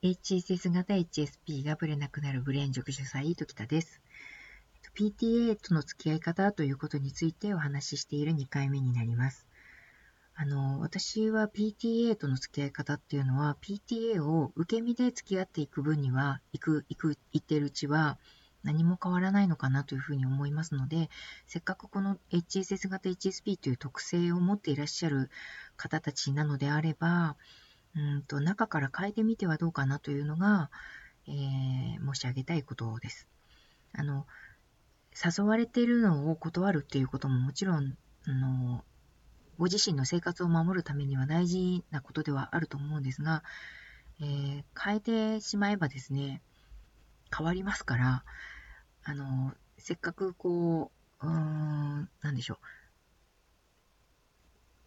HSS 型 HSP がブレなくなるブレーン塾主催、時田です。PTA との付き合い方ということについてお話ししている2回目になります。あの、私は PTA との付き合い方っていうのは、PTA を受け身で付き合っていく分には、行く、行く、行ってるうちは、何も変わらないのかなというふうに思いますので、せっかくこの HSS 型 HSP という特性を持っていらっしゃる方たちなのであれば、うんと中から変えてみてはどうかなというのが、えー、申し上げたいことです。あの、誘われているのを断るっていうことももちろん、あの、ご自身の生活を守るためには大事なことではあると思うんですが、えー、変えてしまえばですね、変わりますから、あの、せっかくこう、うん、なんでしょ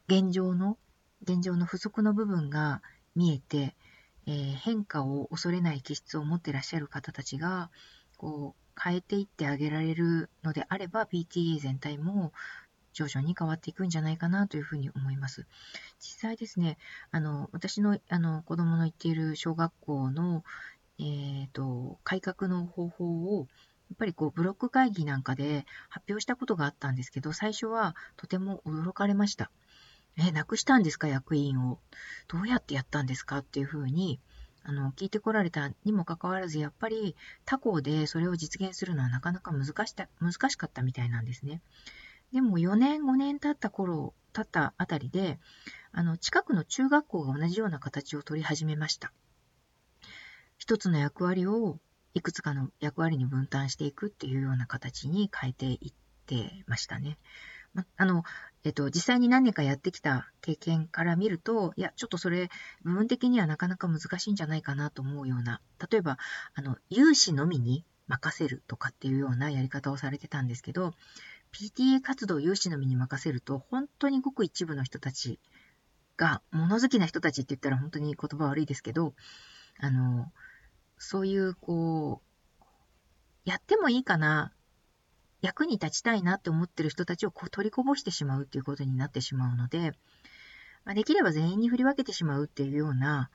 う。現状の、現状の不足の部分が見えて、えー、変化を恐れない気質を持ってらっしゃる方たちが、こう、変えていってあげられるのであれば、PTA 全体も徐々に変わっていくんじゃないかなというふうに思います。実際ですね、あの、私のあの子供の行っている小学校の、えっ、ー、と、改革の方法を、やっぱりこうブロック会議なんかで発表したことがあったんですけど、最初はとても驚かれました。え、なくしたんですか、役員を。どうやってやったんですかっていうふうに、あの、聞いてこられたにもかかわらず、やっぱり他校でそれを実現するのはなかなか難し難しかったみたいなんですね。でも4年、5年経った頃、経ったあたりで、あの、近くの中学校が同じような形を取り始めました。一つの役割をいくつかの役割に分担していくっていうような形に変えていってましたね。ま、あの、えっと、実際に何年かやってきた経験から見ると、いや、ちょっとそれ、部分的にはなかなか難しいんじゃないかなと思うような、例えば、あの、有志のみに任せるとかっていうようなやり方をされてたんですけど、PTA 活動を有志のみに任せると、本当にごく一部の人たちが、物好きな人たちって言ったら本当に言葉悪いですけど、あの、そういう、こう、やってもいいかな、役に立ちたいなって思ってる人たちをこう取りこぼしてしまうっていうことになってしまうので、まあ、できれば全員に振り分けてしまうっていうような、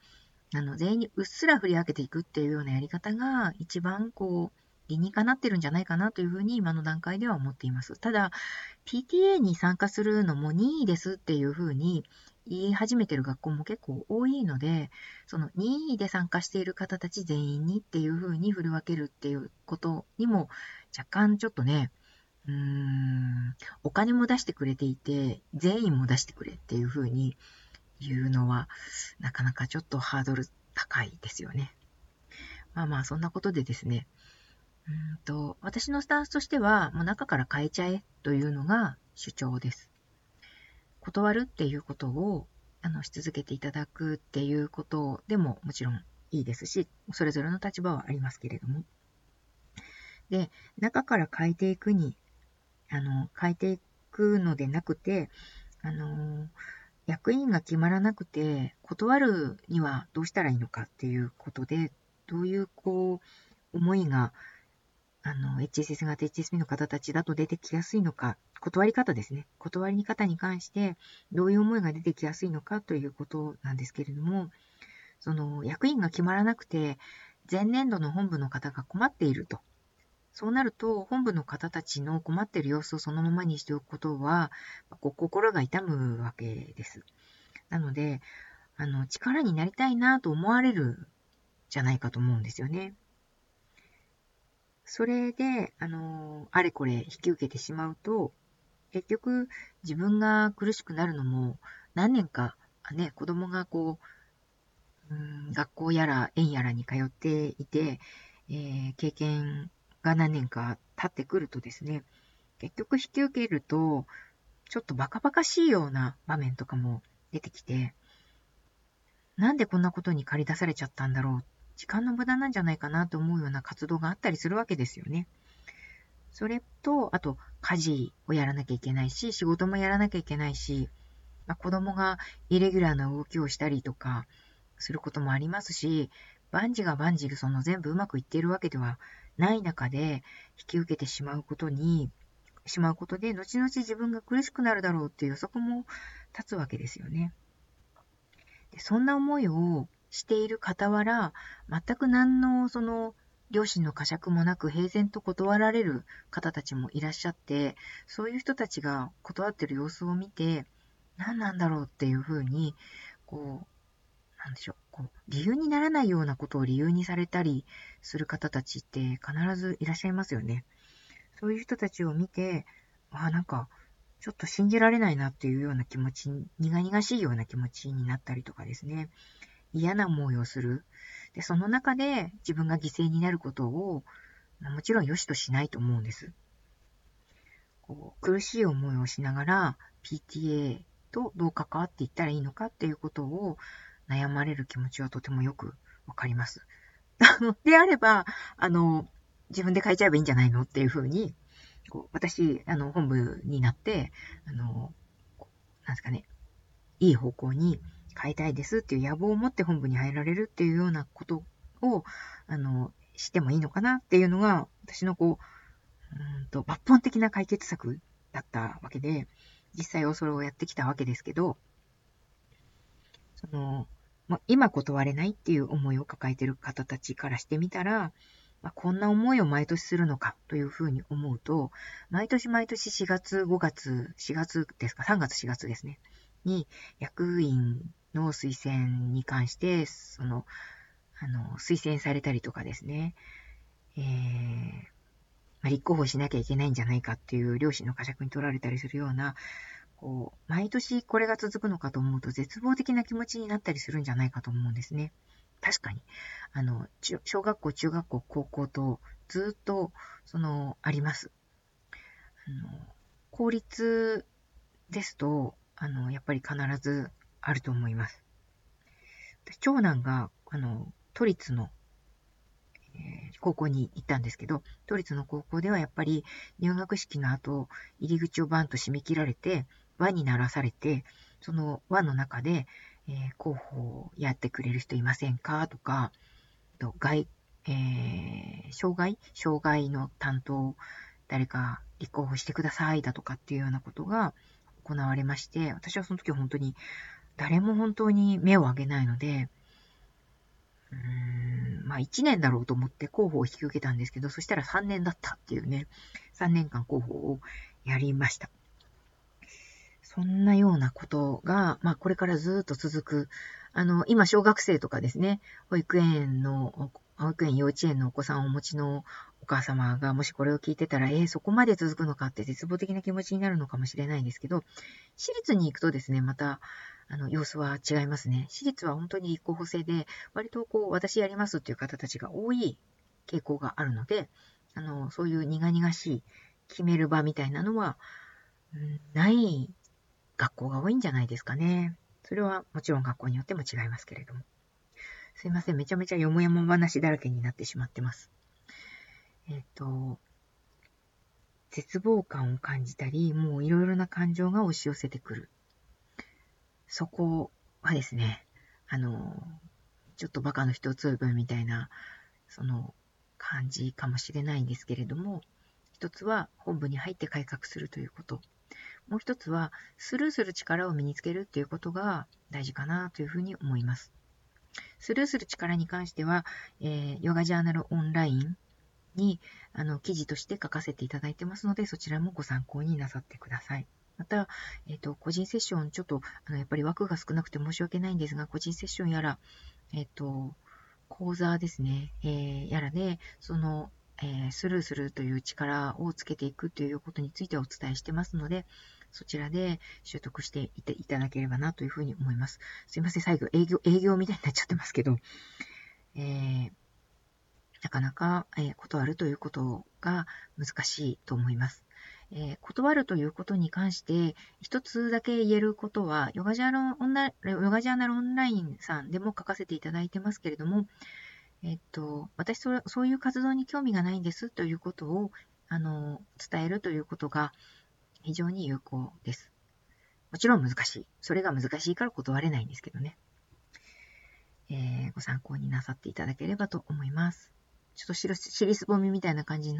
あの、全員にうっすら振り分けていくっていうようなやり方が一番こう、理にかなってるんじゃないかなというふうに今の段階では思っています。ただ、PTA に参加するのも任意ですっていうふうに言い始めてる学校も結構多いので、その任意で参加している方たち全員にっていうふうに振り分けるっていうことにも若干ちょっとね、うーん、お金も出してくれていて、全員も出してくれっていうふうに言うのは、なかなかちょっとハードル高いですよね。まあまあ、そんなことでですね、うんと私のスタンスとしては、もう中から変えちゃえというのが主張です。断るっていうことをあのし続けていただくっていうことでももちろんいいですし、それぞれの立場はありますけれども。で、中から変えていくに、あの、変えていくのでなくて、あの、役員が決まらなくて、断るにはどうしたらいいのかっていうことで、どういうこう、思いがあの、HSS 型 HSP の方たちだと出てきやすいのか、断り方ですね。断り方に関して、どういう思いが出てきやすいのかということなんですけれども、その、役員が決まらなくて、前年度の本部の方が困っていると。そうなると、本部の方たちの困っている様子をそのままにしておくことは、こう心が痛むわけです。なので、あの、力になりたいなと思われるじゃないかと思うんですよね。それで、あの、あれこれ引き受けてしまうと、結局自分が苦しくなるのも何年か、ね、子供がこう、うん学校やら園やらに通っていて、えー、経験が何年か経ってくるとですね、結局引き受けると、ちょっとバカバカしいような場面とかも出てきて、なんでこんなことに駆り出されちゃったんだろう時間の無駄なんじゃないかなと思うような活動があったりするわけですよね。それと、あと、家事をやらなきゃいけないし、仕事もやらなきゃいけないし、まあ、子供がイレギュラーな動きをしたりとかすることもありますし、万事が万事その全部うまくいっているわけではない中で引き受けてしまうことに、しまうことで、後々自分が苦しくなるだろうっていう予測も立つわけですよね。でそんな思いをしている傍ら、全く何のその両親の呵責もなく平然と断られる方たちもいらっしゃって、そういう人たちが断ってる様子を見て、何なんだろうっていうふうに、こう、なんでしょう、こう、理由にならないようなことを理由にされたりする方たちって必ずいらっしゃいますよね。そういう人たちを見て、あ、なんか、ちょっと信じられないなっていうような気持ち、苦々しいような気持ちになったりとかですね。嫌な思いをする。で、その中で自分が犠牲になることを、もちろん良しとしないと思うんです。こう苦しい思いをしながら PTA とどう関わっていったらいいのかっていうことを悩まれる気持ちはとてもよくわかります。であれば、あの、自分で変えちゃえばいいんじゃないのっていうふうに、こう私、あの、本部になって、あの、なんですかね、いい方向に変えたいですっていう野望を持って本部に入られるっていうようなことを、あの、してもいいのかなっていうのが、私のこう、うんと抜本的な解決策だったわけで、実際はそれをやってきたわけですけど、その、ま今断れないっていう思いを抱えてる方たちからしてみたら、まあ、こんな思いを毎年するのかというふうに思うと、毎年毎年4月、5月、4月ですか、3月、4月ですね、に役員の推薦に関して、その、あの、推薦されたりとかですね、えー、まあ、立候補しなきゃいけないんじゃないかっていう両親の呵責に取られたりするような、こう、毎年これが続くのかと思うと絶望的な気持ちになったりするんじゃないかと思うんですね。確かに。あの、小学校、中学校、高校とずっと、その、あります。あの、公立ですと、あの、やっぱり必ずあると思います。長男が、あの、都立の、えー、高校に行ったんですけど、都立の高校ではやっぱり入学式の後、入り口をバンと閉め切られて、輪にならされて、その輪の中で、えー、候補やってくれる人いませんか？とか、と外、えー、障害？障害の担当、誰か立候補してくださいだとかっていうようなことが行われまして、私はその時本当に誰も本当に目を上げないので、うーん、まあ1年だろうと思って候補を引き受けたんですけど、そしたら3年だったっていうね、3年間候補をやりました。そんなようなことが、まあこれからずっと続く。あの、今小学生とかですね、保育園の、保育園幼稚園のお子さんをお持ちのお母様がもしこれを聞いてたら、えー、そこまで続くのかって絶望的な気持ちになるのかもしれないんですけど、私立に行くとですね、また、あの、様子は違いますね。私立は本当に立候補制で、割とこう、私やりますっていう方たちが多い傾向があるので、あの、そういう苦々しい決める場みたいなのは、うん、ない学校が多いんじゃないですかね。それはもちろん学校によっても違いますけれども。すいません。めちゃめちゃよもやも話だらけになってしまってます。えっ、と、絶望感を感じたり、もういろいろな感情が押し寄せてくる。そこはですね、あの、ちょっとバカの一つ分みたいな、その感じかもしれないんですけれども、一つは本部に入って改革するということ。もう一つは、スルーする力を身につけるっていうことが大事かなというふうに思います。スルーする力に関しては、えー、ヨガジャーナルオンラインにあの記事として書かせていただいてますので、そちらもご参考になさってください。また、えっ、ー、と、個人セッション、ちょっと、あの、やっぱり枠が少なくて申し訳ないんですが、個人セッションやら、えっ、と、講座ですね、えー、やらで、その、えー、スルーするという力をつけていくということについてお伝えしてますので、そちらで習得していていただければなというふうに思います。すいません、最後営業、営業みたいになっちゃってますけど、えー、なかなか、えー、断るということが難しいと思います。えー、断るということに関して、一つだけ言えることは、ヨガジャーナルオンラインヨガジャーナルオンラインさんでも書かせていただいてますけれども、えっと、私そ、そういう活動に興味がないんですということを、あの、伝えるということが、非常に有効です。もちろん難しい。それが難しいから断れないんですけどね。えー、ご参考になさっていただければと思います。ちょっとしりすぼみみたいな感じに